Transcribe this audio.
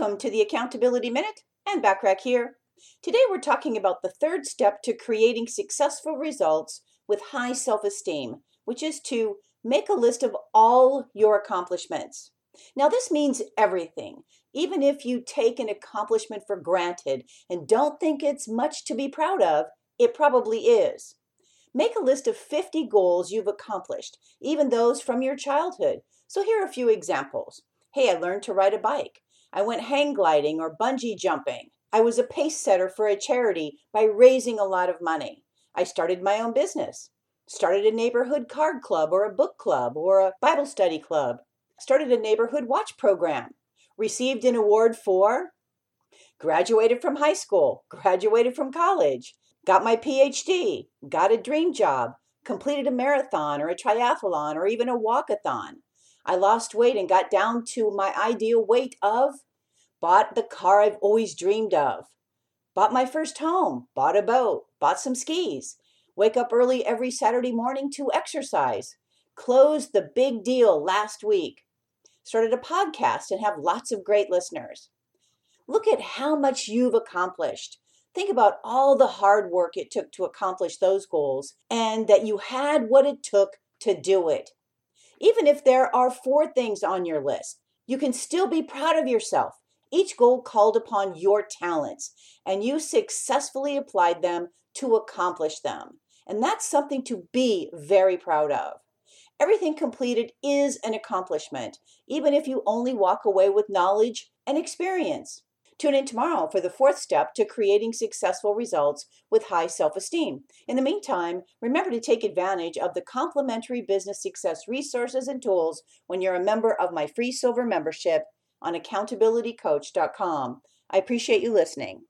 Welcome to the Accountability Minute Ann Bachrach here. Today we're talking about the third step to creating successful results with high self esteem, which is to make a list of all your accomplishments. Now, this means everything. Even if you take an accomplishment for granted and don't think it's much to be proud of, it probably is. Make a list of 50 goals you've accomplished, even those from your childhood. So here are a few examples. Hey, I learned to ride a bike. I went hang gliding or bungee jumping. I was a pace setter for a charity by raising a lot of money. I started my own business. Started a neighborhood card club or a book club or a Bible study club. Started a neighborhood watch program. Received an award for graduated from high school, graduated from college, got my PhD, got a dream job, completed a marathon or a triathlon or even a walkathon. I lost weight and got down to my ideal weight of bought the car I've always dreamed of, bought my first home, bought a boat, bought some skis, wake up early every Saturday morning to exercise, closed the big deal last week, started a podcast and have lots of great listeners. Look at how much you've accomplished. Think about all the hard work it took to accomplish those goals and that you had what it took to do it. Even if there are four things on your list, you can still be proud of yourself. Each goal called upon your talents, and you successfully applied them to accomplish them. And that's something to be very proud of. Everything completed is an accomplishment, even if you only walk away with knowledge and experience. Tune in tomorrow for the fourth step to creating successful results with high self esteem. In the meantime, remember to take advantage of the complimentary business success resources and tools when you're a member of my free silver membership on accountabilitycoach.com. I appreciate you listening.